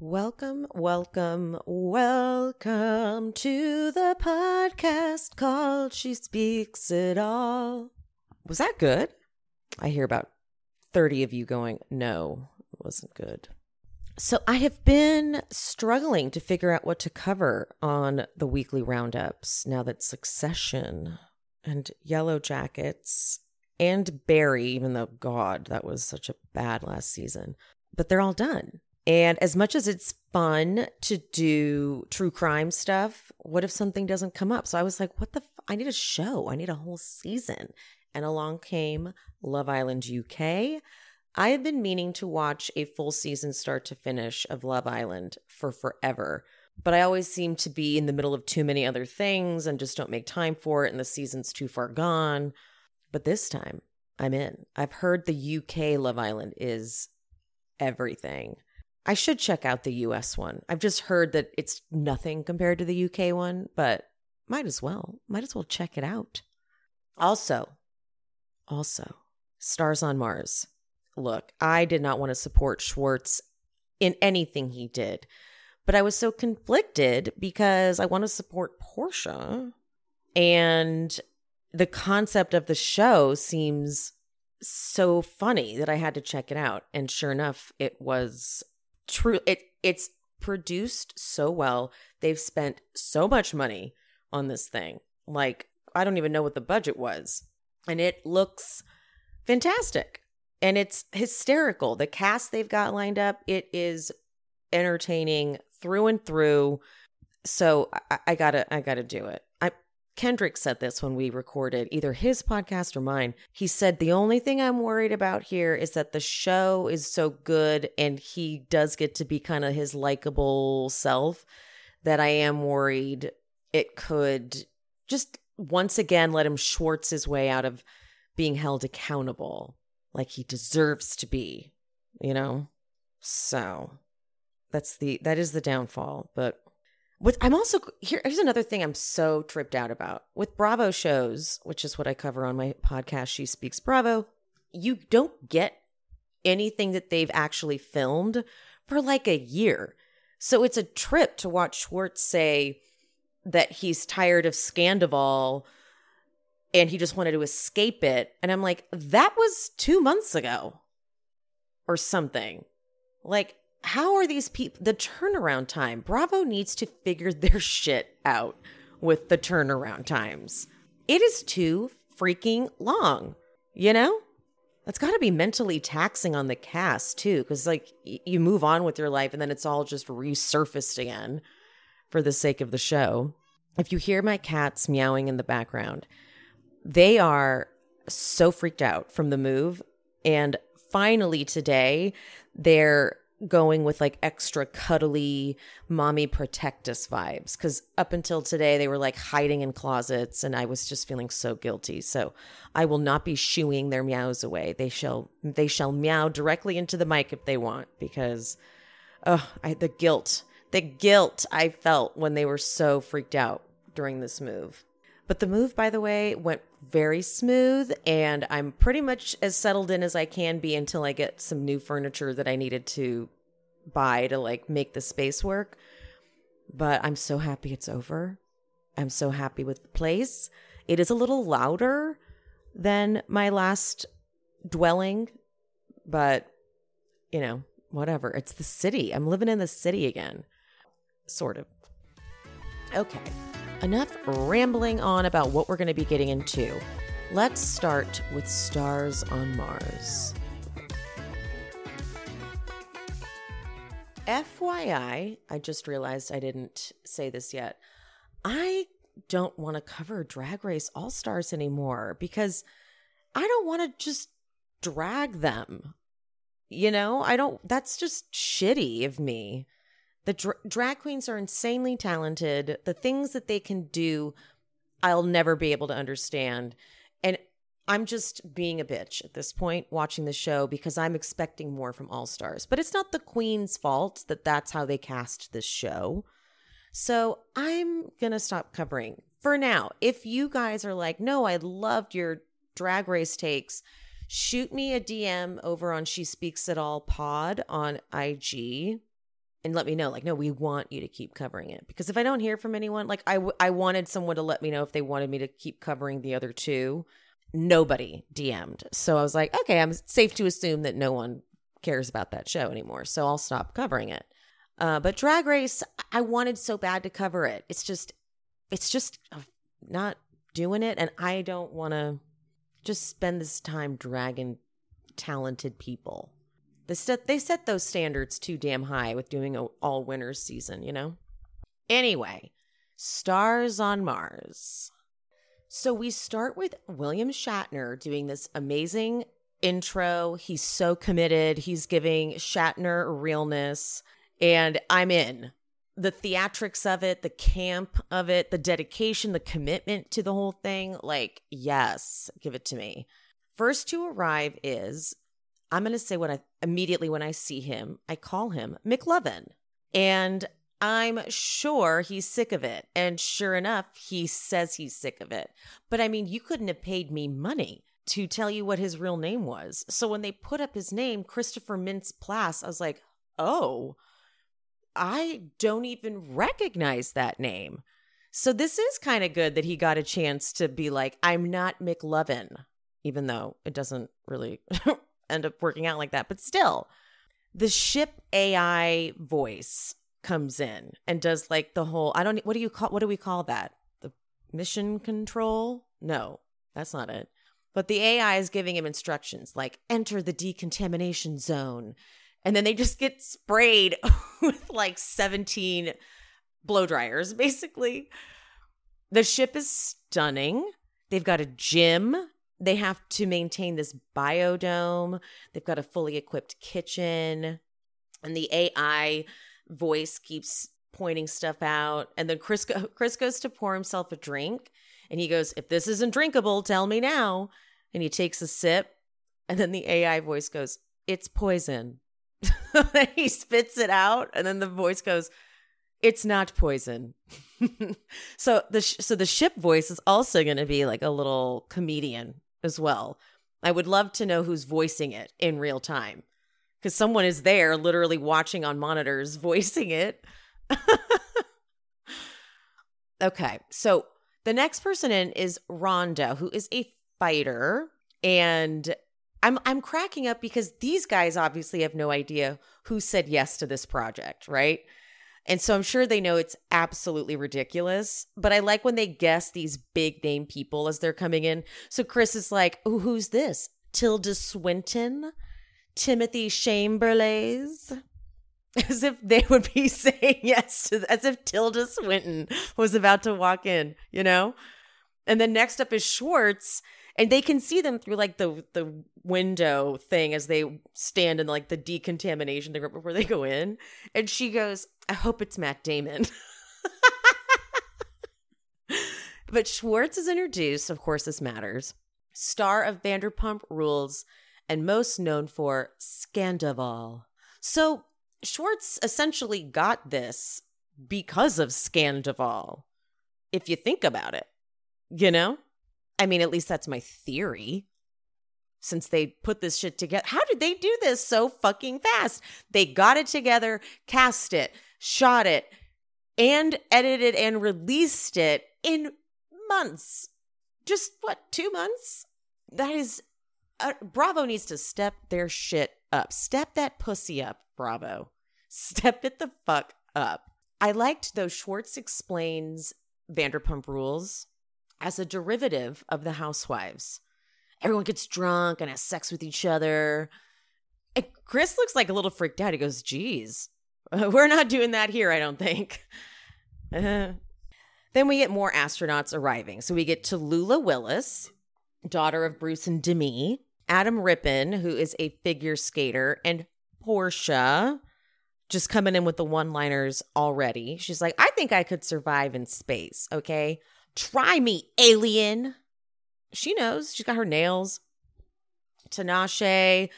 Welcome, welcome, welcome to the podcast called She Speaks It All. Was that good? I hear about 30 of you going, no, it wasn't good. So I have been struggling to figure out what to cover on the weekly roundups now that Succession and Yellow Jackets and Barry, even though, God, that was such a bad last season, but they're all done. And as much as it's fun to do true crime stuff, what if something doesn't come up? So I was like, what the? F- I need a show. I need a whole season. And along came Love Island UK. I have been meaning to watch a full season start to finish of Love Island for forever, but I always seem to be in the middle of too many other things and just don't make time for it, and the season's too far gone. But this time, I'm in. I've heard the UK Love Island is everything. I should check out the US one. I've just heard that it's nothing compared to the UK one, but might as well. Might as well check it out. Also, also, Stars on Mars. Look, I did not want to support Schwartz in anything he did, but I was so conflicted because I want to support Porsha. And the concept of the show seems so funny that I had to check it out. And sure enough, it was true. It it's produced so well. They've spent so much money on this thing. Like I don't even know what the budget was. And it looks fantastic and it's hysterical. The cast they've got lined up, it is entertaining through and through. So I, I gotta, I gotta do it. Kendrick said this when we recorded either his podcast or mine. He said the only thing I'm worried about here is that the show is so good and he does get to be kind of his likable self that I am worried it could just once again let him Schwartz his way out of being held accountable like he deserves to be, you know? So that's the that is the downfall. But what I'm also here here's another thing I'm so tripped out about. With Bravo shows, which is what I cover on my podcast, She Speaks Bravo, you don't get anything that they've actually filmed for like a year. So it's a trip to watch Schwartz say that he's tired of Scandoval and he just wanted to escape it. And I'm like, that was two months ago or something. Like, how are these people? The turnaround time. Bravo needs to figure their shit out with the turnaround times. It is too freaking long, you know? That's got to be mentally taxing on the cast too, because like y- you move on with your life and then it's all just resurfaced again for the sake of the show. If you hear my cats meowing in the background, they are so freaked out from the move. And finally today, they're going with like extra cuddly mommy protect us vibes because up until today they were like hiding in closets and i was just feeling so guilty. So i will not be shooing their meows away. They shall they shall meow directly into the mic if they want because oh i the guilt the guilt i felt when they were so freaked out during this move. But the move, by the way, went very smooth, and I'm pretty much as settled in as I can be until I get some new furniture that I needed to buy to like make the space work. But I'm so happy it's over. I'm so happy with the place. It is a little louder than my last dwelling, but you know, whatever. It's the city. I'm living in the city again. Sort of. Okay enough rambling on about what we're going to be getting into. Let's start with Stars on Mars. FYI, I just realized I didn't say this yet. I don't want to cover Drag Race All Stars anymore because I don't want to just drag them. You know, I don't, that's just shitty of me. The dra- drag queens are insanely talented. The things that they can do, I'll never be able to understand. And I'm just being a bitch at this point watching the show because I'm expecting more from All Stars. But it's not the queen's fault that that's how they cast this show. So I'm going to stop covering for now. If you guys are like, no, I loved your drag race takes, shoot me a DM over on She Speaks It All pod on IG and let me know like no we want you to keep covering it. Because if i don't hear from anyone like I, w- I wanted someone to let me know if they wanted me to keep covering the other two. Nobody dm'd so i was like okay i'm safe to assume that no one cares about that show anymore so i'll stop covering it. Uh, but drag race i wanted so bad to cover it. It's just it's just uh, not doing it and i don't want to just spend this time dragging talented people they set they set those standards too damn high with doing a all winners season, you know. Anyway, stars on Mars. So we start with William Shatner doing this amazing intro. He's so committed. He's giving Shatner realness, and I'm in. The theatrics of it, the camp of it, the dedication, the commitment to the whole thing. Like, yes, give it to me. First to arrive is I'm going to say what I immediately when I see him, I call him McLovin. And I'm sure he's sick of it. And sure enough, he says he's sick of it. But I mean, you couldn't have paid me money to tell you what his real name was. So when they put up his name, Christopher Mintz Plasse, I was like, oh, I don't even recognize that name. So this is kind of good that he got a chance to be like, I'm not McLovin, even though it doesn't really end up working out like that. But still, the ship AI voice comes in and does like the whole I don't what do you call what do we call that? The mission control? No, that's not it. But the AI is giving him instructions like enter the decontamination zone. And then they just get sprayed with like 17 blow dryers, basically. The ship is stunning. They've got a gym they have to maintain this biodome. They've got a fully equipped kitchen. And the AI voice keeps pointing stuff out. And then Chris, go- Chris goes to pour himself a drink. And he goes, If this isn't drinkable, tell me now. And he takes a sip. And then the AI voice goes, It's poison. he spits it out. And then the voice goes, It's not poison. so the sh- so the ship voice is also going to be like a little comedian as well. I would love to know who's voicing it in real time because someone is there literally watching on monitors voicing it. okay, so the next person in is Rhonda, who is a fighter, and I'm I'm cracking up because these guys obviously have no idea who said yes to this project, right? And so I'm sure they know it's absolutely ridiculous. But I like when they guess these big name people as they're coming in. So Chris is like, who's this? Tilda Swinton? Timothy Chamberlain? As if they would be saying yes to, as if Tilda Swinton was about to walk in, you know? And then next up is Schwartz and they can see them through like the the window thing as they stand in like the decontamination thing before they go in. And she goes i hope it's matt damon. But schwartz is introduced of course this matters star of vanderpump rules and most known for scandoval so schwartz essentially got this because of scandoval if you think about it you know I mean, at least that's my theory. Since they put this shit together, how did they do this so fucking fast? They got it together, cast it, shot it, and edited and released it in months. Just what, two months? That is, uh, Bravo needs to step their shit up. Step that pussy up, Bravo. Step it the fuck up. I liked though Schwartz explains Vanderpump Rules as a derivative of the housewives. Everyone gets drunk and has sex with each other. And Chris looks like a little freaked out. He goes, geez, we're not doing that here, I don't think. then we get more astronauts arriving. So we get Tallulah Willis, daughter of Bruce and Demi, Adam Rippon, who is a figure skater, and Porsha, just coming in with the one liners already. She's like, I think I could survive in space, okay? Try me, alien. She knows. She's got her nails. Tinashe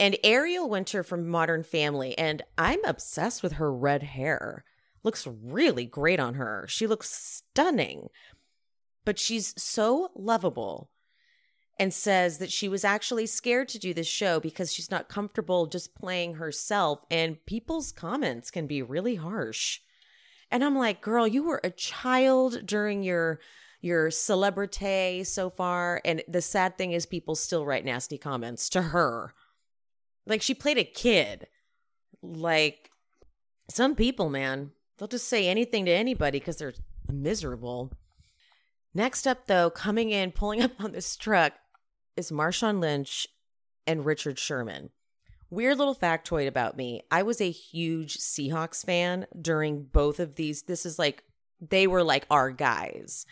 and Ariel Winter from Modern Family. And I'm obsessed with her red hair. Looks really great on her. She looks stunning, but she's so lovable. and says that she was actually scared to do this show because she's not comfortable just playing herself. And people's comments can be really harsh. And I'm like, girl, you were a child during your your celebrity so far. And the sad thing is people still write nasty comments to her. Like she played a kid. Like some people, man, they'll just say anything to anybody because they're miserable. Next up, though, coming in, pulling up on this truck is Marshawn Lynch and Richard Sherman. Weird little factoid about me. I was a huge Seahawks fan during both of these. This is like, they were like our guys.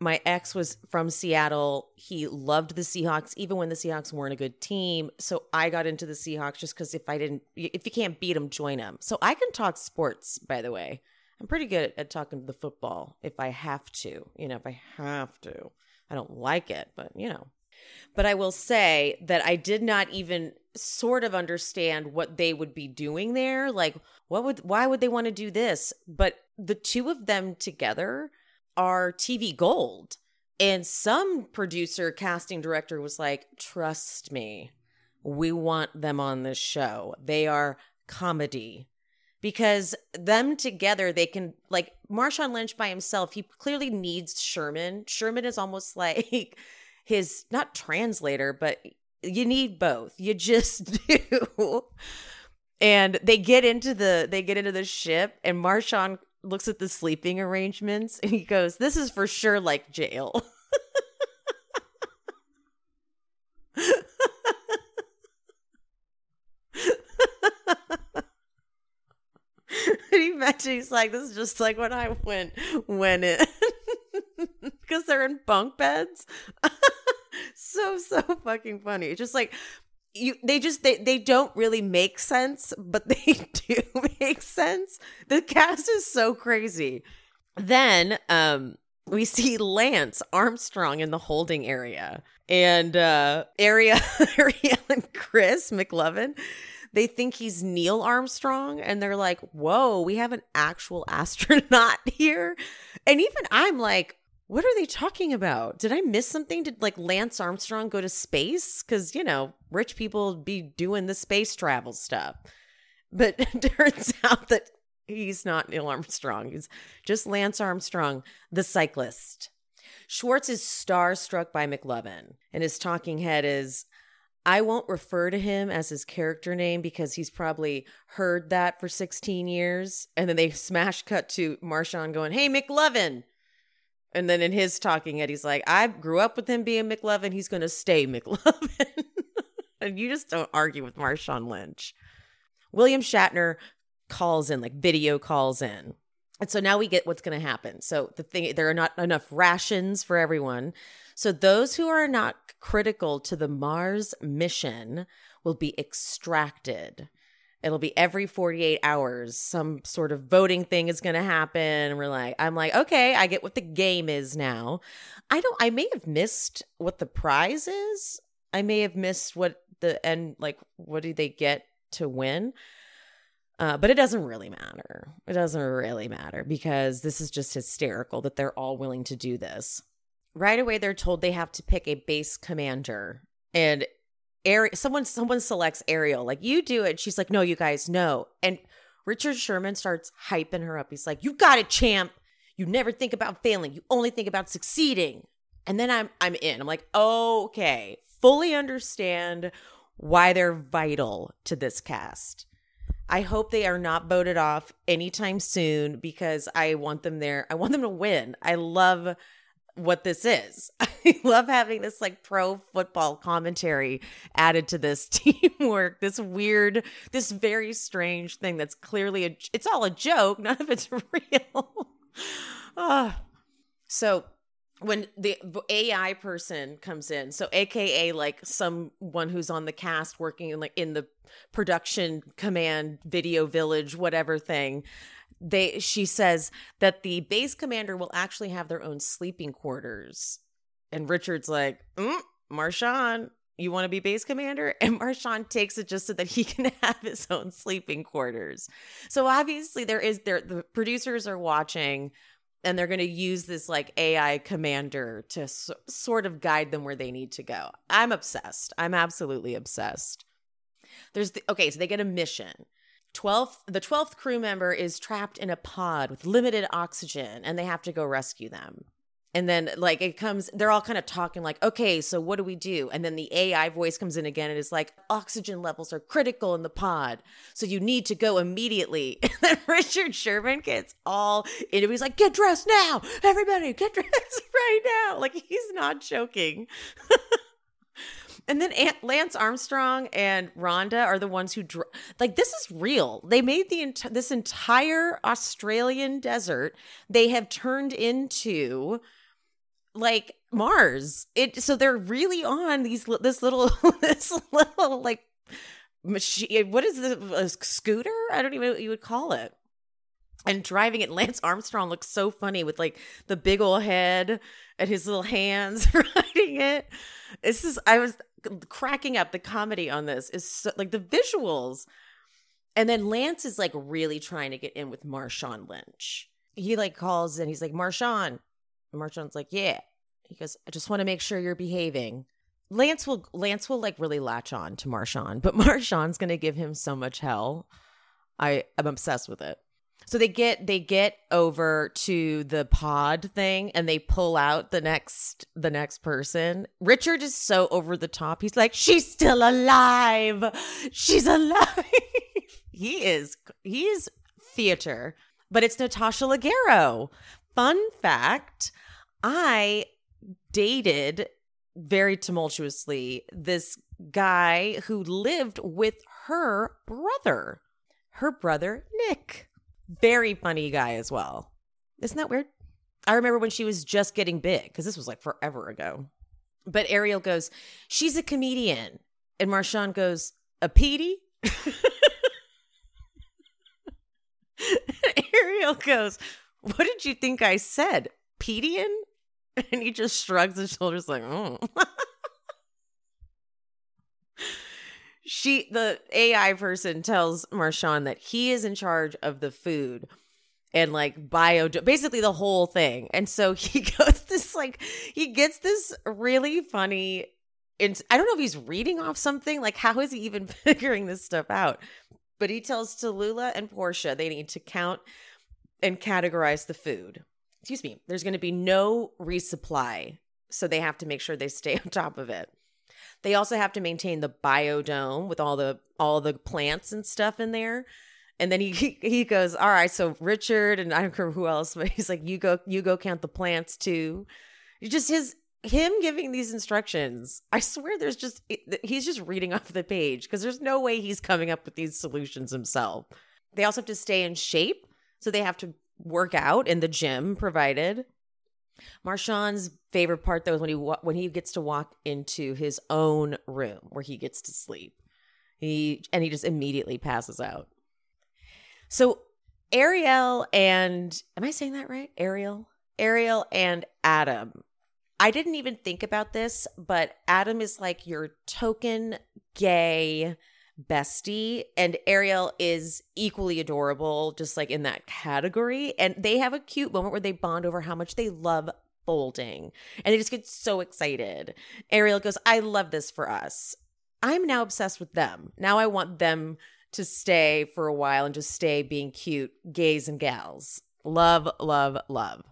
My ex was from Seattle. He loved the Seahawks, even when the Seahawks weren't a good team. So I got into the Seahawks just because if I didn't, if you can't beat them, join them. So I can talk sports, by the way. I'm pretty good at talking to the football if I have to, you know, if I have to. I don't like it, but you know. But I will say that I did not even sort of understand what they would be doing there. Like, what would, why would they want to do this? But the two of them together are TV gold. And some producer, casting director was like, trust me, we want them on this show. They are comedy because them together they can like Marshawn Lynch by himself he clearly needs Sherman. Sherman is almost like his not translator but you need both. You just do. and they get into the they get into the ship and Marshawn looks at the sleeping arrangements and he goes, "This is for sure like jail." he mentioned he's like, this is just like when I went went in because they're in bunk beds. So so fucking funny. It's just like you they just they they don't really make sense, but they do make sense. The cast is so crazy. Then um we see Lance Armstrong in the holding area. And uh area and Chris McLovin they think he's Neil Armstrong and they're like, whoa, we have an actual astronaut here. And even I'm like, what are they talking about? Did I miss something? Did like Lance Armstrong go to space? Because, you know, rich people be doing the space travel stuff. But it turns out that he's not Neil Armstrong. He's just Lance Armstrong, the cyclist. Schwartz is starstruck by McLovin, and his talking head is, I won't refer to him as his character name because he's probably heard that for 16 years. And then they smash cut to Marshawn going, Hey, McLovin. And then in his talking head, he's like, I grew up with him being McLovin. He's going to stay McLovin. and you just don't argue with Marshawn Lynch. William Shatner calls in, like video calls in. And so now we get what's going to happen. So the thing, there are not enough rations for everyone. So those who are not critical to the Mars mission will be extracted. It'll be every 48 hours. Some sort of voting thing is going to happen. And We're like, I'm like, okay, I get what the game is now. I don't, I may have missed what the prize is. I may have missed what the end, like, what do they get to win? Uh, but it doesn't really matter. It doesn't really matter because this is just hysterical that they're all willing to do this. Right away, they're told they have to pick a base commander, and Ari- someone someone selects Ariel. Like you do it. She's like, no, you guys, no. And Richard Sherman starts hyping her up. He's like, you got it, champ. You never think about failing. You only think about succeeding. And then I'm I'm in. I'm like, okay, fully understand why they're vital to this cast. I hope they are not voted off anytime soon because I want them there. I want them to win. I love what this is. I love having this like pro football commentary added to this teamwork. This weird, this very strange thing that's clearly a it's all a joke. None of it's real. oh. So when the AI person comes in, so AKA like someone who's on the cast working in like in the production command video village whatever thing, they she says that the base commander will actually have their own sleeping quarters. And Richard's like, mm, Marshawn, you want to be base commander? And Marshawn takes it just so that he can have his own sleeping quarters. So obviously there is there the producers are watching and they're going to use this like AI commander to sort of guide them where they need to go. I'm obsessed. I'm absolutely obsessed. There's the, okay, so they get a mission. 12th the 12th crew member is trapped in a pod with limited oxygen and they have to go rescue them. And then like it comes they're all kind of talking like, "Okay, so what do we do?" And then the AI voice comes in again and is like, "Oxygen levels are critical in the pod, so you need to go immediately." And then Richard Sherman gets all into he's like, "Get dressed now. Everybody, get dressed right now." Like he's not joking. And then Aunt Lance Armstrong and Rhonda are the ones who dr- like this is real. They made the ent- this entire Australian desert they have turned into like Mars. It so they're really on these this little this little like machine. What is this a scooter? I don't even know what you would call it. And driving it, Lance Armstrong looks so funny with like the big old head and his little hands riding it. This is I was cracking up. The comedy on this is so, like the visuals. And then Lance is like really trying to get in with Marshawn Lynch. He like calls and he's like, Marshawn. And Marshawn's like, yeah. He goes, I just want to make sure you're behaving. Lance will Lance will like really latch on to Marshawn, but Marshawn's gonna give him so much hell. I am obsessed with it. So they get they get over to the pod thing and they pull out the next the next person. Richard is so over the top. He's like, "She's still alive. She's alive." he is he is theater, but it's Natasha Leggero. Fun fact, I dated very tumultuously this guy who lived with her brother. Her brother, Nick very funny guy as well. Isn't that weird? I remember when she was just getting big because this was like forever ago. But Ariel goes, She's a comedian. And Marshawn goes, A Petey? Ariel goes, What did you think I said? Pedian? And he just shrugs his shoulders like, Oh. she the AI person tells Marshawn that he is in charge of the food and like bio basically the whole thing. And so he goes this like he gets this really funny and I don't know if he's reading off something like how is he even figuring this stuff out? But he tells Tallulah and Porsha they need to count and categorize the food. Excuse me. There's going to be no resupply, so they have to make sure they stay on top of it. They also have to maintain the biodome with all the all the plants and stuff in there. And then he he goes, "All right, so Richard and I don't care who else, but he's like, you go you go count the plants too." Just his him giving these instructions. I swear, there's just he's just reading off the page because there's no way he's coming up with these solutions himself. They also have to stay in shape, so they have to work out in the gym provided. Marshawn's favorite part though is when he when he gets to walk into his own room where he gets to sleep. He and he just immediately passes out. So Ariel and am I saying that right? Ariel, Ariel and Adam. I didn't even think about this, but Adam is like your token gay bestie and Ariel is equally adorable just like in that category and they have a cute moment where they bond over how much they love folding and they just get so excited. Ariel goes, "I love this for us." I'm now obsessed with them. Now I want them to stay for a while and just stay being cute gays and gals. Love, love, love.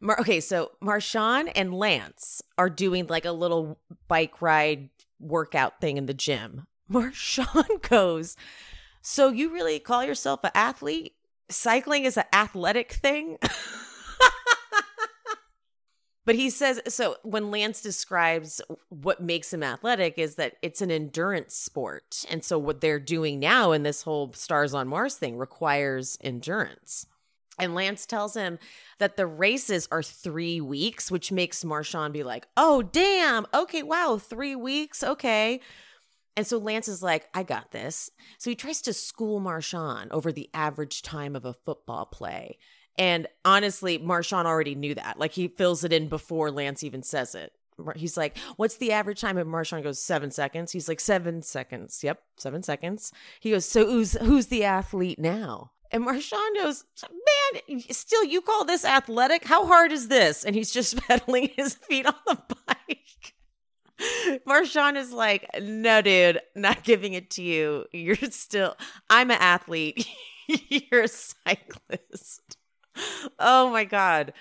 Mar- okay, so Marshawn and Lance are doing like a little bike ride workout thing in the gym. Marshawn goes, So you really call yourself an athlete? Cycling is an athletic thing? but he says so when Lance describes what makes him athletic is that it's an endurance sport. And so what they're doing now in this whole Stars on Mars thing requires endurance. And Lance tells him that the races are three weeks, which makes Marshawn be like, oh, damn. Okay, wow, three weeks. Okay. And so Lance is like, I got this. So he tries to school Marshawn over the average time of a football play. And honestly, Marshawn already knew that. Like he fills it in before Lance even says it. He's like, What's the average time? And Marshawn goes, Seven seconds. He's like, Seven seconds. Yep, seven seconds. He goes, So who's who's the athlete now? And Marshawn goes, Man, still, you call this athletic? How hard is this? And he's just pedaling his feet on the bike. Marshawn is like, No, dude, not giving it to you. You're still, I'm an athlete. You're a cyclist. Oh my God.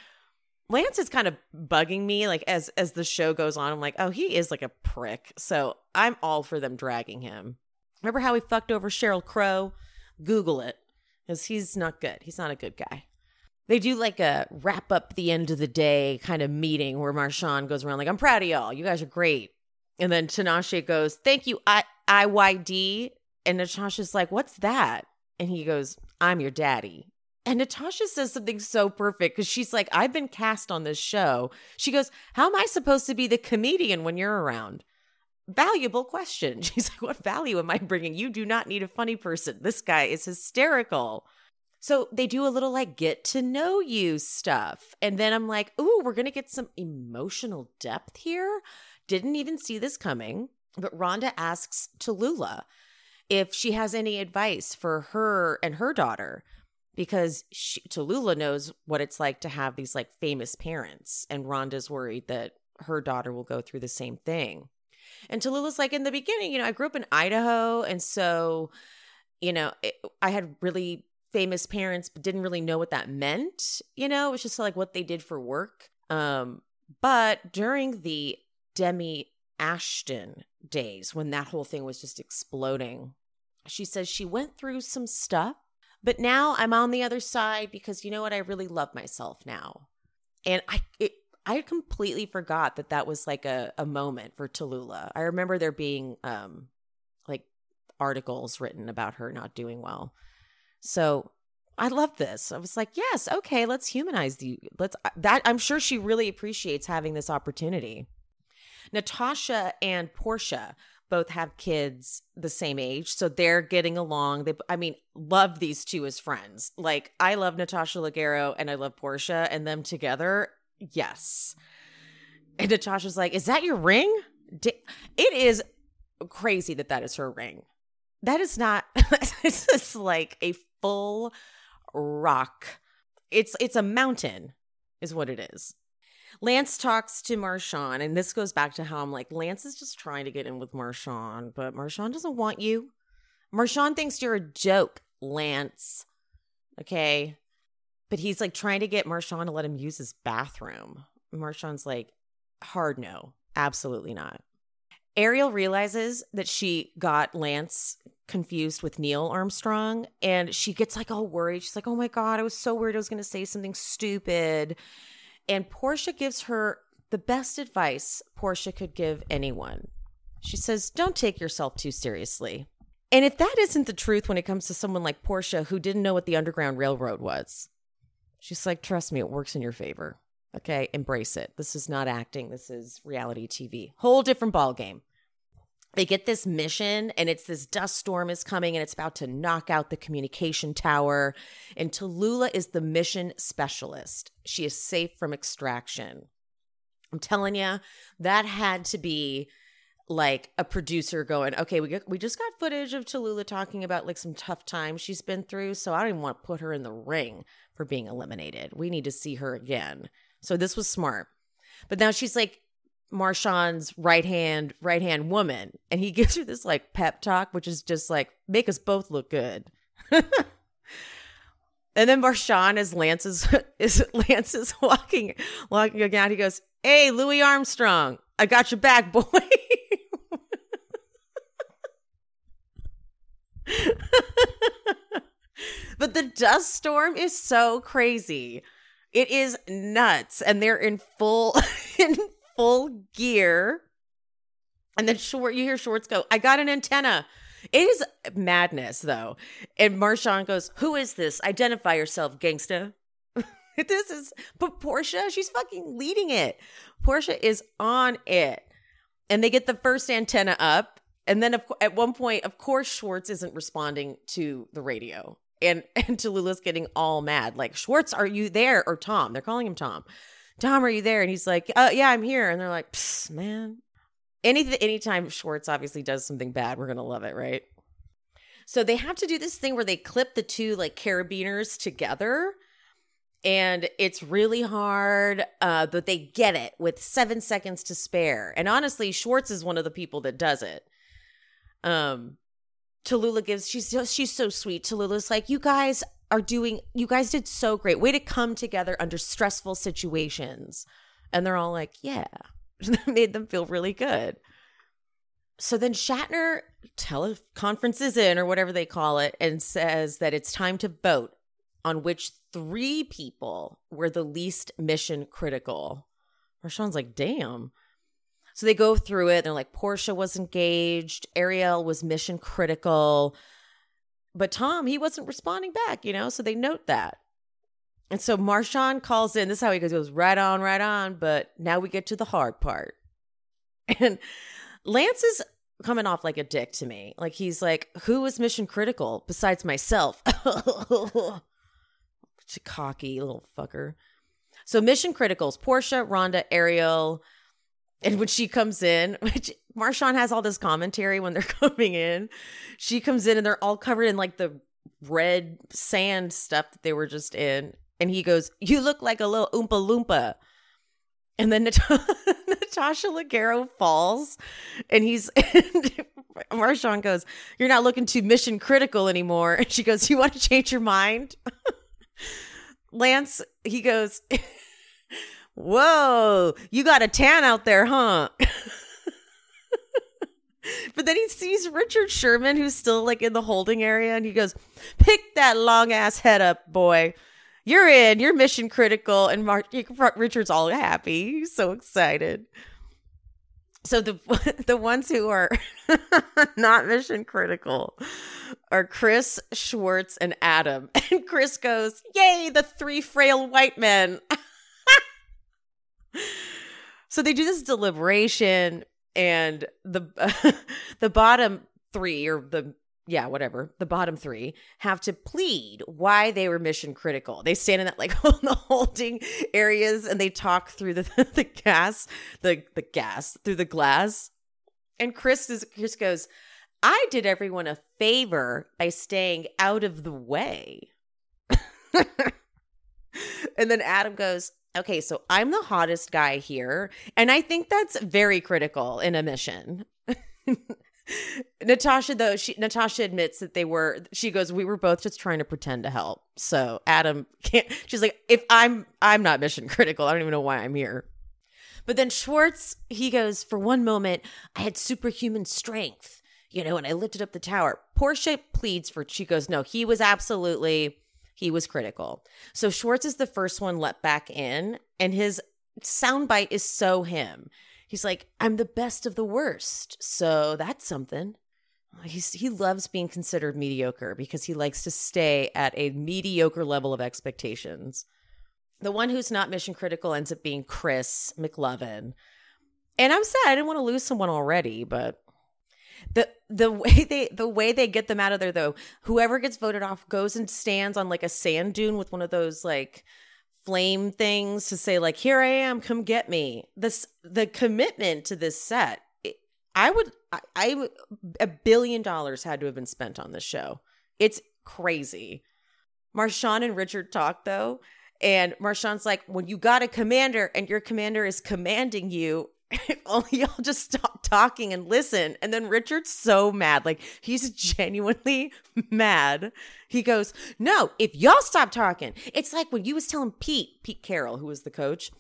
Lance is kind of bugging me like as as the show goes on. I'm like, "Oh, he is like a prick." So, I'm all for them dragging him. Remember how he fucked over Sheryl Crow? Google it cuz he's not good. He's not a good guy. They do like a wrap up the end of the day kind of meeting where Marshawn goes around like, "I'm proud of y'all. You guys are great." And then Tinashe goes, "Thank you, I IYD." And Natasha's like, "What's that?" And he goes, "I'm your daddy." And Natasha says something so perfect because she's like, I've been cast on this show. She goes, How am I supposed to be the comedian when you're around? Valuable question. She's like, What value am I bringing? You do not need a funny person. This guy is hysterical. So they do a little like get to know you stuff. And then I'm like, Ooh, we're going to get some emotional depth here. Didn't even see this coming. But Rhonda asks Tallulah if she has any advice for her and her daughter because she, Tallulah knows what it's like to have these like famous parents, and Rhonda's worried that her daughter will go through the same thing. And Tallulah's like, in the beginning, you know, I grew up in Idaho, and so, you know, it, I had really famous parents, but didn't really know what that meant. You know, it was just like what they did for work. Um, but during the Demi Ashton days, when that whole thing was just exploding, she says she went through some stuff but now I'm on the other side because you know what? I really love myself now. And I it, I completely forgot that that was like a, a moment for Tallulah. I remember there being um like articles written about her not doing well. So I love this. I was like, yes, okay, let's humanize the let's that I'm sure she really appreciates having this opportunity. Natasha and Porsha both have kids the same age so they're getting along. They i mean love these two as friends. Like i love natasha leggero and i love Porsha and them together. Yes. And natasha's like is that your ring? It is crazy that that is her ring. That is not it's just like a full rock it's it's a mountain is what it is Lance talks to Marshawn, and this goes back to how I'm like, Lance is just trying to get in with Marshawn, but Marshawn doesn't want you. Marshawn thinks you're a joke, Lance. Okay. But he's like trying to get Marshawn to let him use his bathroom. Marshawn's like, hard no, absolutely not. Ariel realizes that she got Lance confused with Neil Armstrong and she gets like all worried. She's like, oh my God, I was so worried I was going to say something stupid. And Porsha gives her the best advice Porsha could give anyone. She says, Don't take yourself too seriously. And if that isn't the truth when it comes to someone like Porsha who didn't know what the Underground Railroad was, she's like, Trust me, it works in your favor. Okay, embrace it. This is not acting, this is reality TV. Whole different ball game they get this mission and it's this dust storm is coming and it's about to knock out the communication tower and Tallulah is the mission specialist. She is safe from extraction. I'm telling you, that had to be like a producer going, okay, we we just got footage of Tallulah talking about like some tough times she's been through, so I don't even want to put her in the ring for being eliminated. We need to see her again. So this was smart. But now she's like Marshawn's right hand right hand woman, and he gives her this like pep talk, which is just like make us both look good. and then Marshawn, as Lance is, is Lance is walking walking out, he goes, "Hey, Louis Armstrong, I got your back, boy." but the dust storm is so crazy. It is nuts, and they're in full in full gear. And then short, you hear Schwartz go, I got an antenna. It is madness, though. And Marshawn goes, Who is this? Identify yourself, gangsta. this is, but Porsha, she's fucking leading it. Porsha is on it. And they get the first antenna up. And then at one point, of course, Schwartz isn't responding to the radio. And, and Tallulah's getting all mad. Like, Schwartz, are you there? Or Tom. They're calling him Tom. Tom, are you there? And he's like, uh, yeah, I'm here. And they're like, man. Anything anytime Schwartz obviously does something bad, we're gonna love it, right? So they have to do this thing where they clip the two like carabiners together. And it's really hard, uh, but they get it with seven seconds to spare. And honestly, Schwartz is one of the people that does it. Um, Tallulah gives she's she's so sweet. Tallulah's like, you guys are doing, you guys did so great. Way to come together under stressful situations. And they're all like, yeah, that made them feel really good. So then Shatner teleconferences in or whatever they call it and says that it's time to vote on which three people were the least mission critical. Marshawn's like, damn. So they go through it. They're like, Porsha was engaged, Ariel was mission critical, but Tom, he wasn't responding back, you know? So they note that. And so Marshawn calls in. This is how he goes, goes right on, right on. But now we get to the hard part. And Lance is coming off like a dick to me. Like he's like, who is mission critical besides myself? Such a cocky little fucker. So mission criticals, Porsha, Rhonda, Ariel. And when she comes in, which Marshawn has all this commentary when they're coming in, she comes in and they're all covered in like the red sand stuff that they were just in. And he goes, You look like a little Oompa Loompa. And then Nat- Natasha Leggero falls, and he's and Marshawn goes, "You're not looking too mission critical anymore." And she goes, "You want to change your mind?" Lance, he goes, "Whoa, you got a tan out there, huh?" but then he sees Richard Sherman, who's still like in the holding area, and he goes, "Pick that long ass head up, boy." you're in, you're mission critical. And Mark Richard's all happy. He's so excited. So the the ones who are not mission critical are Chris, Schwartz, and Adam. And Chris goes, Yay, the three frail white men. So they do this deliberation and the uh, the bottom three or the yeah, whatever, the bottom three have to plead why they were mission critical. They stand in that like the holding areas and they talk through the the gas, the the gas through the glass. And Chris is Chris goes, I did everyone a favor by staying out of the way. and then Adam goes, Okay, so I'm the hottest guy here. And I think that's very critical in a mission. Natasha though she Natasha admits that they were she goes we were both just trying to pretend to help. So Adam can't she's like if I'm I'm not mission critical. I don't even know why I'm here. But then Schwartz he goes for one moment I had superhuman strength, you know, and I lifted up the tower. Porsha pleads for she goes no, he was absolutely he was critical. So Schwartz is the first one let back in and his soundbite is so him he's like, I'm the best of the worst. So that's something. He's, he loves being considered mediocre because he likes to stay at a mediocre level of expectations. The one who's not mission critical ends up being Chris McLovin. And I'm sad I didn't want to lose someone already, but the the way they the way they get them out of there though, whoever gets voted off goes and stands on like a sand dune with one of those like flame things to say like here i am come get me. This the commitment to this set i would I, I a billion dollars had to have been spent on this show. It's crazy. Marshawn and richard talk though and marshawn's like when you got a commander and your commander is commanding you only y'all just stop talking and listen. And then Richard's so mad. Like he's genuinely mad. He goes, No, if y'all stop talking, it's like when you was telling Pete, Pete Carroll, who was the coach,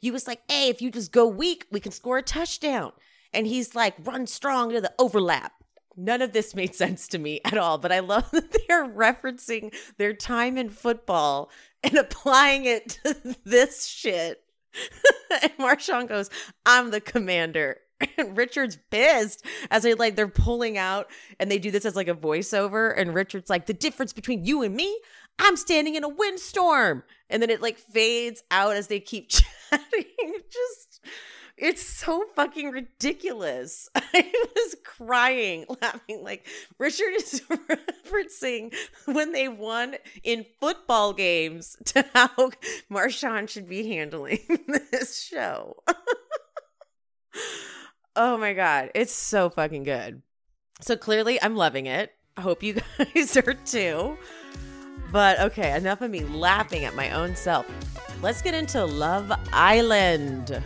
you was like, Hey, if you just go weak, we can score a touchdown. And he's like, run strong to the overlap. None of this made sense to me at all, but I love that they're referencing their time in football and applying it to this shit. and Marshawn goes, I'm the commander. And Richard's pissed as they like they're pulling out and they do this as like a voiceover. And Richard's like, the difference between you and me, I'm standing in a windstorm. And then it like fades out as they keep chatting. Just it's so fucking ridiculous. I was crying, laughing. Like Richard is referencing when they won in football games to how Marshawn should be handling this show. oh my God. It's so fucking good. So clearly, I'm loving it. I hope you guys are too. But okay, enough of me laughing at my own self. Let's get into Love Island.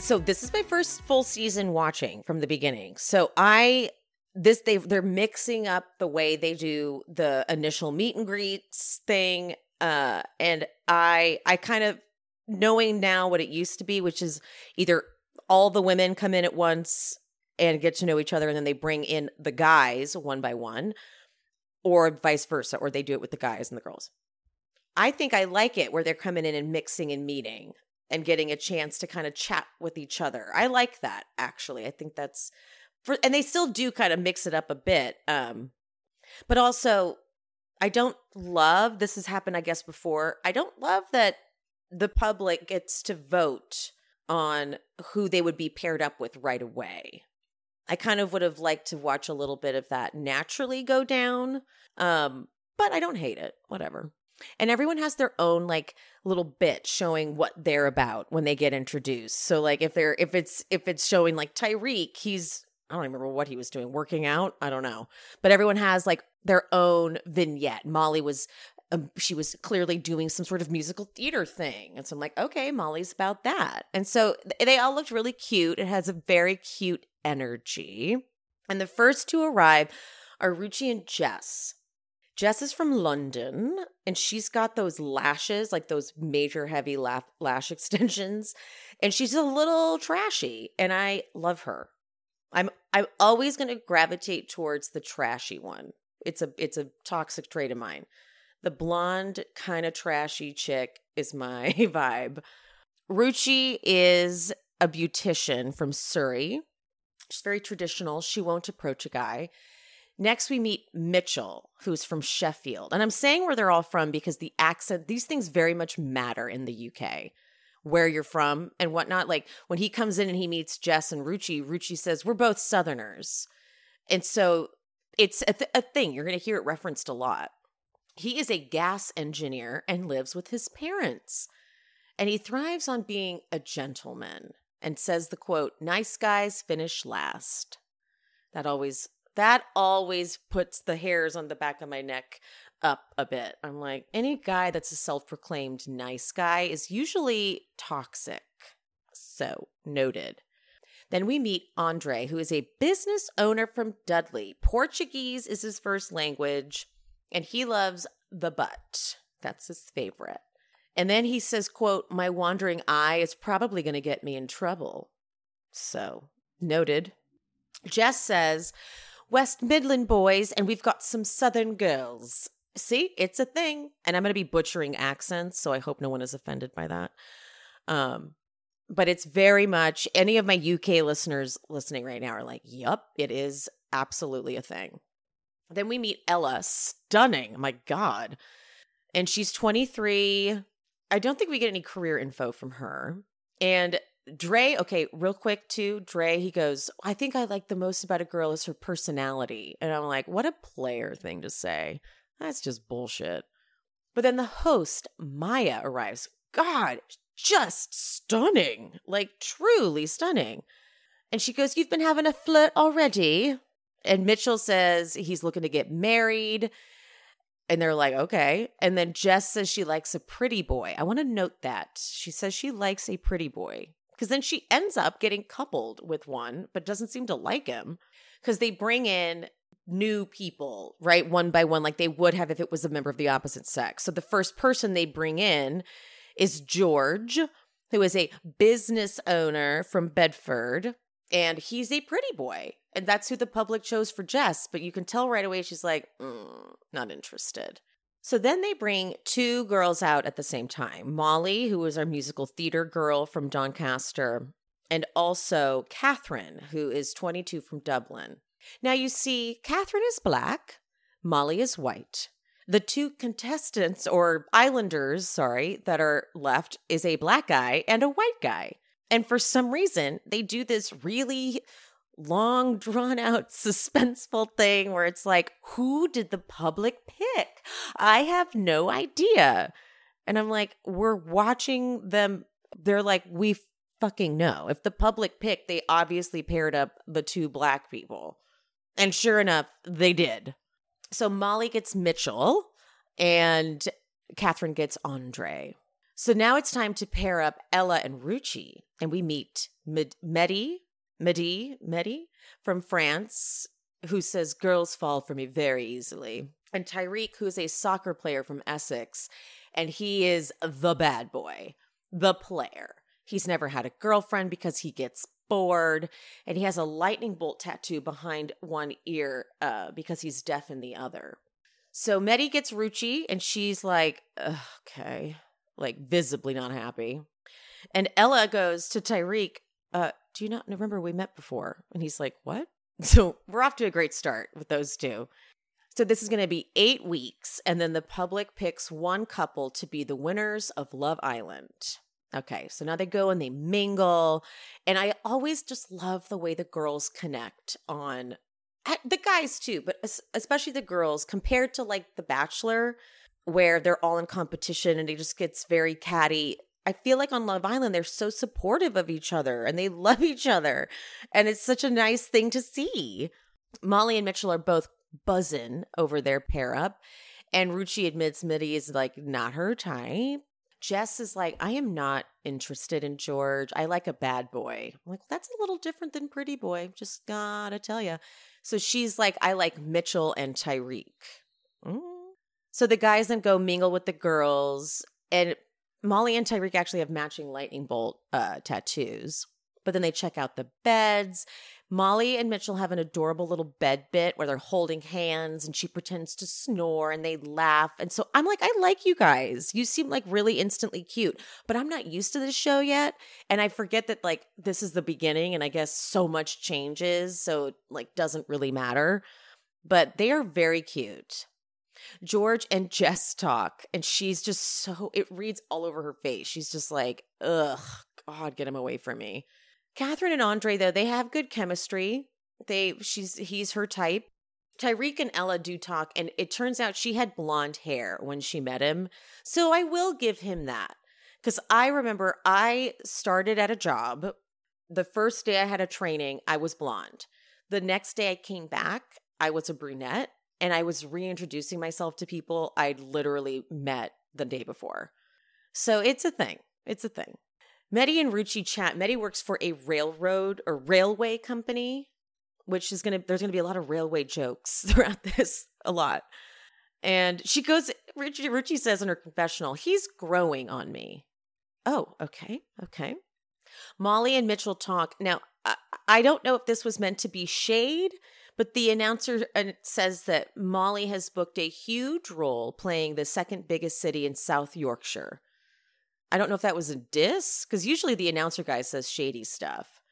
So this is my first full season watching from the beginning. So I this they they're mixing up the way they do the initial meet and greets thing uh and I I kind of knowing now what it used to be which is either all the women come in at once and get to know each other and then they bring in the guys one by one or vice versa or they do it with the guys and the girls i think i like it where they're coming in and mixing and meeting and getting a chance to kind of chat with each other i like that actually i think that's for and they still do kind of mix it up a bit um but also i don't love this has happened i guess before i don't love that the public gets to vote on who they would be paired up with right away I kind of would have liked to watch a little bit of that naturally go down. Um, but I don't hate it. Whatever. And everyone has their own like little bit showing what they're about when they get introduced. So like if they're if it's if it's showing like Tyrique, he's I don't remember what he was doing, working out. I don't know. But everyone has like their own vignette. Molly was um, she was clearly doing some sort of musical theater thing. And so I'm like, okay, Molly's about that. And so they all looked really cute. It has a very cute energy. And the first to arrive are Ruchee and Jess. Jess is from London and she's got those lashes, like those major heavy lash extensions. And she's a little trashy and I love her. I'm I'm always going to gravitate towards the trashy one. It's a it's a toxic trait of mine. The blonde kind of trashy chick is my vibe. Ruchee is a beautician from Surrey. She's very traditional. She won't approach a guy. Next, we meet Mitchell, who's from Sheffield. And I'm saying where they're all from because the accent, these things very much matter in the UK, where you're from and whatnot. Like when he comes in and he meets Jess and Ruchee, Ruchee says, We're both Southerners. And so it's a, th- a thing. You're going to hear it referenced a lot. He is a gas engineer and lives with his parents. And he thrives on being a gentleman and says the quote, nice guys finish last. That always that always puts the hairs on the back of my neck up a bit. I'm like, any guy that's a self-proclaimed nice guy is usually toxic. So, noted. Then we meet Andre, who is a business owner from Dudley. Portuguese is his first language, and he loves the butt. That's his favorite. And then he says, quote, my wandering eye is probably going to get me in trouble. So, noted. Jess says, West Midland boys, and we've got some Southern girls. See, it's a thing. And I'm going to be butchering accents, so I hope no one is offended by that. Um, but it's very much any of my UK listeners listening right now are like, "Yep, it is absolutely a thing. Then we meet Ella, stunning. My God. And she's 23, I don't think we get any career info from her. And Dre, okay, real quick too, Dre, he goes, I think I like the most about a girl is her personality. And I'm like, what a player thing to say. That's just bullshit. But then the host, Maya, arrives. God, just stunning. Like, truly stunning. And she goes, You've been having a flirt already. And Mitchell says he's looking to get married. And they're like, okay. And then Jess says she likes a pretty boy. I want to note that. She says she likes a pretty boy because then she ends up getting coupled with one, but doesn't seem to like him because they bring in new people, right? One by one, like they would have if it was a member of the opposite sex. So the first person they bring in is George, who is a business owner from Bedford, and he's a pretty boy. And that's who the public chose for Jess. But you can tell right away she's like, mm, not interested. So then they bring two girls out at the same time Molly, who is our musical theater girl from Doncaster, and also Catherine, who is 22 from Dublin. Now you see, Catherine is black, Molly is white. The two contestants, or islanders, sorry, that are left is a black guy and a white guy. And for some reason, they do this really long drawn out suspenseful thing where it's like who did the public pick i have no idea and i'm like we're watching them they're like we fucking know. If the public picked, they obviously paired up the two black people. And sure enough, they did. So Molly gets Mitchell and Catherine gets Andre. So now it's time to pair up Ella and ruchi And we meet Med- Mehdi, Mehdi, Mehdi from France, who says girls fall for me very easily. And Tyrique, who's a soccer player from Essex, and he is the bad boy, the player. He's never had a girlfriend because he gets bored, and he has a lightning bolt tattoo behind one ear uh, because he's deaf in the other. So Mehdi gets Ruchee, and she's like, okay, like visibly not happy. And Ella goes to Tyrique, uh, do you not remember we met before? And he's like, what? So we're off to a great start with those two. So this is going to be eight weeks, and then the public picks one couple to be the winners of Love Island. Okay, so now they go and they mingle, and I always just love the way the girls connect on eh, the guys too, but especially the girls compared to like The Bachelor, where they're all in competition and it just gets very catty. I feel like on Love Island, they're so supportive of each other and they love each other. And it's such a nice thing to see. Molly and Mitchell are both buzzing over their pair up. And Ruchee admits Mehdi is like not her type. Jess is like, I am not interested in George. I like a bad boy. I'm like, that's a little different than pretty boy. Just gotta tell you. So she's like, I like Mitchell and Tyrique. Mm. So the guys then go mingle with the girls, and Molly and Tyrique actually have matching lightning bolt uh, tattoos. But then they check out the beds. Molly and Mitchell have an adorable little bed bit where they're holding hands and she pretends to snore and they laugh. And so I'm like, I like you guys. You seem like really instantly cute, but I'm not used to this show yet. And I forget that like this is the beginning and I guess so much changes. So it, like doesn't really matter. But they are very cute. George and Jess talk, and she's just so, it reads all over her face. She's just like, ugh, God, get him away from me. Catherine and Andre, though, they have good chemistry. They, she's, he's her type. Tyrique and Ella do talk, and it turns out she had blonde hair when she met him. So I will give him that. Because I remember I started at a job. The first day I had a training, I was blonde. The next day I came back, I was a brunette and I was reintroducing myself to people I'd literally met the day before. So it's a thing. It's a thing. Mehdi and Ruchee chat. Mehdi works for a railroad or railway company, which is gonna there's gonna be a lot of railway jokes throughout this, a lot. And she goes, Ruchee, Ruchee says in her confessional, he's growing on me. Oh, okay, okay. Molly and Mitchell talk. Now, I, I don't know if this was meant to be shade but the announcer uh, says that Molly has booked a huge role playing the second biggest city in South Yorkshire. I don't know if that was a diss, because usually the announcer guy says shady stuff.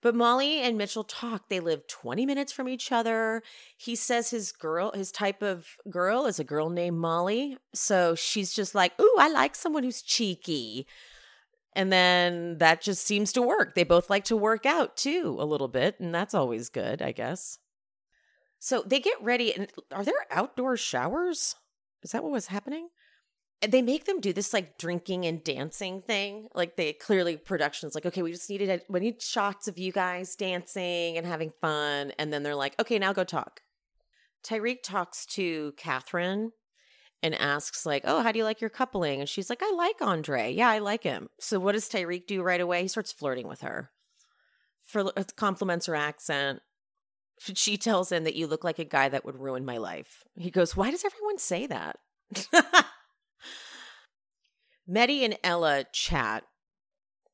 But Molly and Mitchell talk. They live 20 minutes from each other. He says his girl, his type of girl is a girl named Molly. So she's just like, Ooh, I like someone who's cheeky. And then that just seems to work. They both like to work out too, a little bit. And that's always good, I guess. So they get ready. And are there outdoor showers? Is that what was happening? And they make them do this like drinking and dancing thing. Like they clearly production's like, okay, we just needed a, we need shots of you guys dancing and having fun. And then they're like, okay, now go talk. Tyrique talks to Catherine and asks like, "Oh, how do you like your coupling?" And she's like, "I like Andre. Yeah, I like him." So what does Tyrique do right away? He starts flirting with her. For uh, compliments her accent. She tells him that you look like a guy that would ruin my life. He goes, "Why does everyone say that?" Mehdi and Ella chat,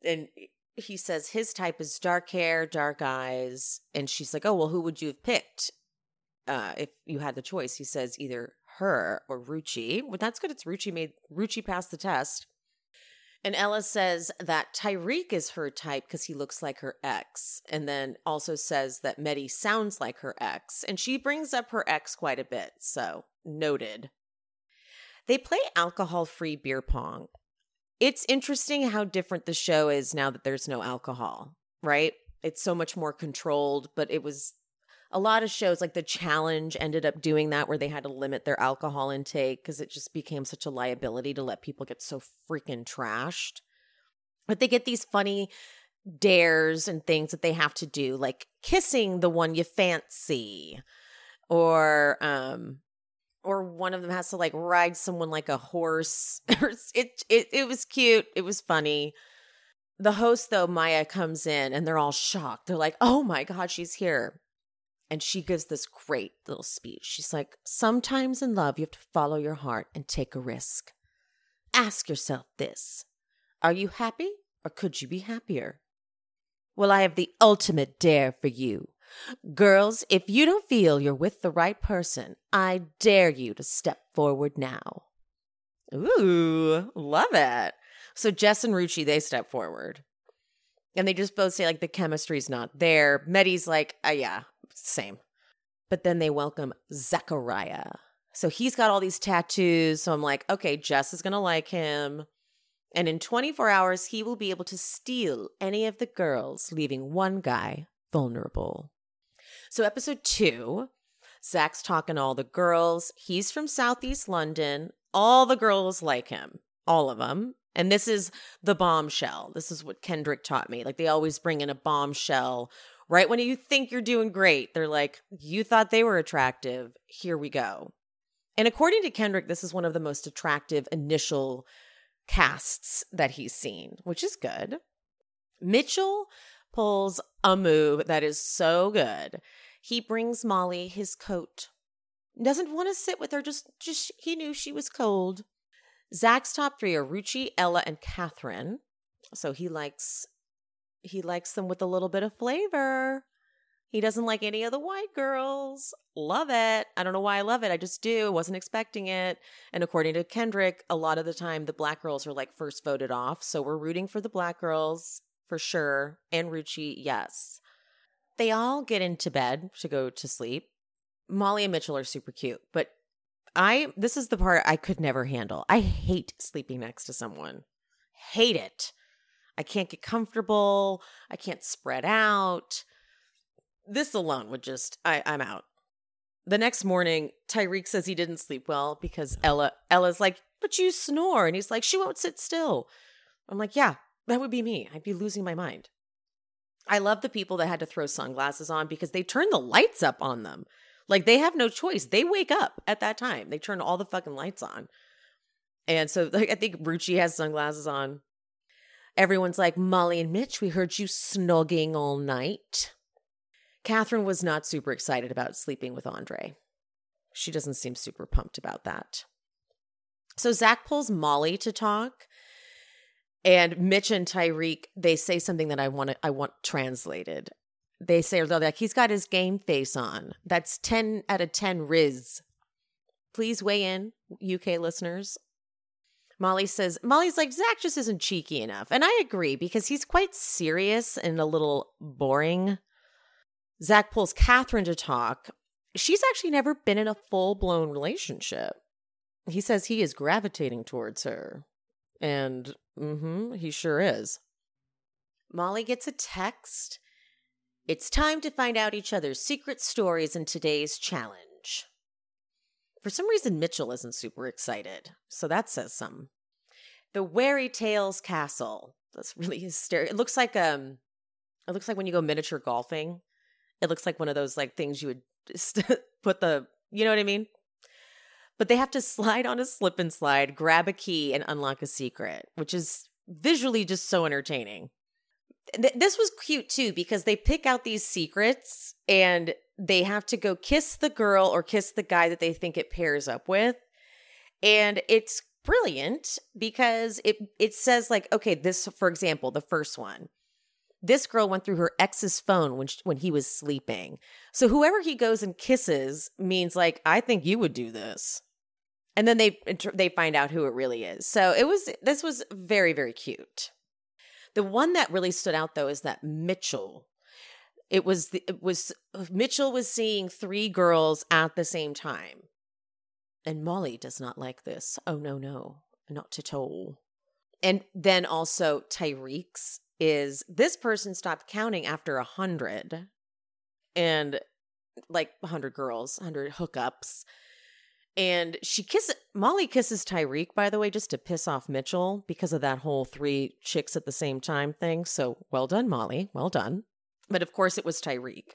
and he says his type is dark hair, dark eyes, and she's like, "Oh, well, who would you have picked uh, if you had the choice?" He says either her or Ruchee. Well, that's good. It's Ruchee made Ruchee passed the test. And Ella says that Tyrique is her type because he looks like her ex, and then also says that Mehdi sounds like her ex, and she brings up her ex quite a bit. So noted. They play alcohol free beer pong. It's interesting how different the show is now that there's no alcohol, right? It's so much more controlled, but it was a lot of shows like the challenge ended up doing that where they had to limit their alcohol intake because it just became such a liability to let people get so freaking trashed But they get these funny dares and things that they have to do, like kissing the one you fancy, or um, or one of them has to like ride someone like a horse. it it it was cute. It was funny. The host though, Maya comes in and they're all shocked. They're like, "Oh my god, she's here." And she gives this great little speech. She's like, "Sometimes in love you have to follow your heart and take a risk. Ask yourself this. Are you happy or could you be happier?" Well, I have the ultimate dare for you. Girls, if you don't feel you're with the right person, I dare you to step forward now. Ooh, love it. So Jess and Ruchee, they step forward. And they just both say, like, the chemistry's not there. Mehdi's like, uh, yeah, same. But then they welcome Zachariah. So he's got all these tattoos. So I'm like, okay, Jess is going to like him. And in 24 hours, he will be able to steal any of the girls, leaving one guy vulnerable. So, episode two, Zach's talking to all the girls. He's from Southeast London. All the girls like him, all of them. And this is the bombshell. This is what Kendrick taught me. Like, they always bring in a bombshell right when you think you're doing great. They're like, You thought they were attractive. Here we go. And according to Kendrick, this is one of the most attractive initial casts that he's seen, which is good. Mitchell pulls a move that is so good. He brings Molly his coat. Doesn't want to sit with her, just just he knew she was cold. Zach's top three are Ruchee, Ella, and Catherine. So he likes he likes them with a little bit of flavor. He doesn't like any of the white girls. Love it. I don't know why I love it. I just do. Wasn't expecting it. And according to Kendrick, a lot of the time the black girls are like first voted off. So we're rooting for the black girls for sure. And Ruchee, yes. They all get into bed to go to sleep. Molly and Mitchell are super cute, but I this is the part I could never handle. I hate sleeping next to someone. Hate it. I can't get comfortable. I can't spread out this alone would just I, I'm out. The next morning, Tyrique says he didn't sleep well because Ella Ella's like, but you snore. And he's like, she won't sit still. I'm like, yeah, that would be me. I'd be losing my mind. I love the people that had to throw sunglasses on because they turn the lights up on them. Like they have no choice. They wake up at that time. They turn all the fucking lights on. And so like I think Ruchee has sunglasses on. Everyone's like, Molly and Mitch, we heard you snogging all night. Catherine was not super excited about sleeping with Andre. She doesn't seem super pumped about that. So Zach pulls Molly to talk, and Mitch and Tyrique they say something that I want to, I want translated. They say they're like he's got his game face on. That's ten out of ten Riz. Please weigh in, UK listeners. Molly says Molly's like Zach just isn't cheeky enough, and I agree because he's quite serious and a little boring. Zach pulls Catherine to talk. She's actually never been in a full blown relationship. He says he is gravitating towards her. And mm-hmm, he sure is. Molly gets a text. It's time to find out each other's secret stories in today's challenge. For some reason, Mitchell isn't super excited, so that says some. The Wary Tales Castle. That's really hysterical. It looks like um, it looks like when you go miniature golfing it looks like one of those like things you would just put the, you know what I mean? But they have to slide on a slip and slide, grab a key, and unlock a secret, which is visually just so entertaining. Th- this was cute too because they pick out these secrets and they have to go kiss the girl or kiss the guy that they think it pairs up with. And it's brilliant because it it says like okay this for example the first one this girl went through her ex's phone when she, when he was sleeping. So whoever he goes and kisses means like I think you would do this. And then they they find out who it really is. So it was this was very very cute. The one that really stood out though is that Mitchell it was the, it was Mitchell was seeing three girls at the same time. And Molly does not like this. Oh no no, not at all. And then also Tyrique's is this person stopped counting after a hundred and like a hundred girls, hundred hookups. And she kisses Molly kisses Tyrique, by the way, just to piss off Mitchell because of that whole three chicks at the same time thing. So well done, Molly. Well done. But of course it was Tyrique.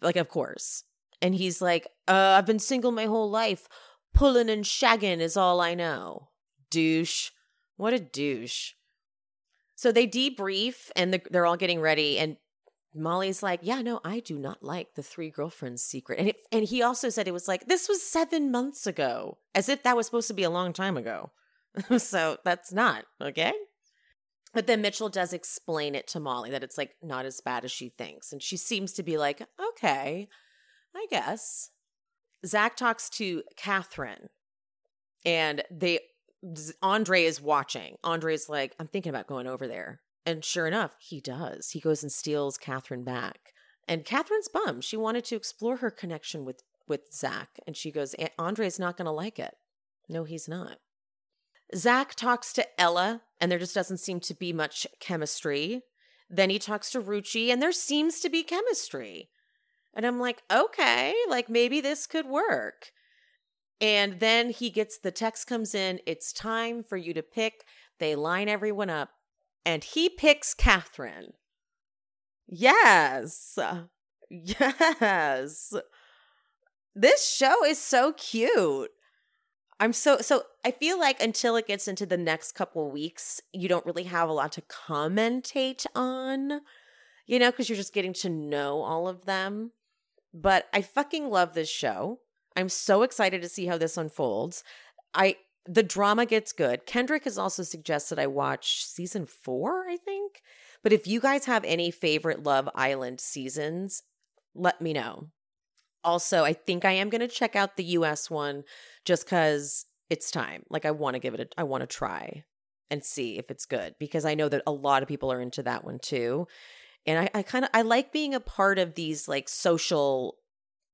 Like, of course. And he's like, uh, I've been single my whole life. Pulling and shagging is all I know. Douche. What a douche. So they debrief and the, they're all getting ready. And Molly's like, yeah, no, I do not like the three girlfriends secret. And it, and he also said it was like this was 7 months ago, as if that was supposed to be a long time ago. so that's not, okay? But then Mitchell does explain it to Molly that it's like not as bad as she thinks. And she seems to be like, okay, I guess. Zach talks to Catherine and they Andre is watching. Andre's like, I'm thinking about going over there. And sure enough, he does. He goes and steals Catherine back. And Catherine's bummed. She wanted to explore her connection with, with Zach. And she goes, Andre's not going to like it. No, he's not. Zach talks to Ella, and there just doesn't seem to be much chemistry. Then he talks to Ruchee, and there seems to be chemistry. And I'm like, okay, like maybe this could work. And then he gets the text comes in, it's time for you to pick. They line everyone up and he picks Catherine. Yes. Yes. This show is so cute. I'm so so I feel like until it gets into the next couple weeks, you don't really have a lot to commentate on, you know, because you're just getting to know all of them. But I fucking love this show. I'm so excited to see how this unfolds. I the drama gets good. Kendrick has also suggested I watch season four, I think. But if you guys have any favorite Love Island seasons, let me know. Also, I think I am going to check out the US one just because it's time. Like, I want to give it a, I want to try and see if it's good because I know that a lot of people are into that one too. And I, I kind of, I like being a part of these like social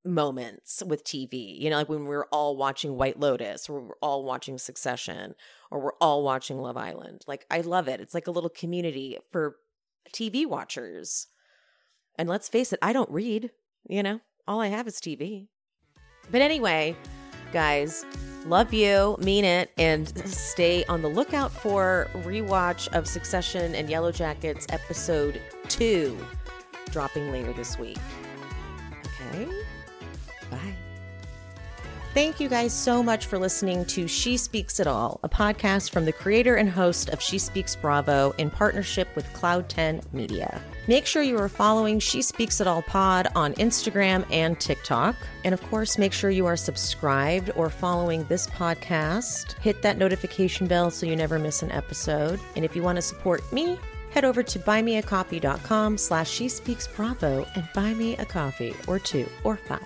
moments with TV. You know, like when we're all watching White Lotus, or we're all watching Succession, or we're all watching Love Island. Like I love it. It's like a little community for TV watchers. And let's face it, I don't read, you know. All I have is TV. But anyway, guys, love you, mean it, and stay on the lookout for rewatch of Succession and Yellow Jackets episode 2 dropping later this week. Okay? Bye. Thank you guys so much for listening to She Speaks It All, a podcast from the creator and host of She Speaks Bravo in partnership with Cloud 10 Media. Make sure you are following She Speaks It All Pod on Instagram and TikTok. And of course, make sure you are subscribed or following this podcast. Hit that notification bell so you never miss an episode. And if you want to support me, head over to buymeacoffee.com slash she speaks bravo and buy me a coffee or two or five.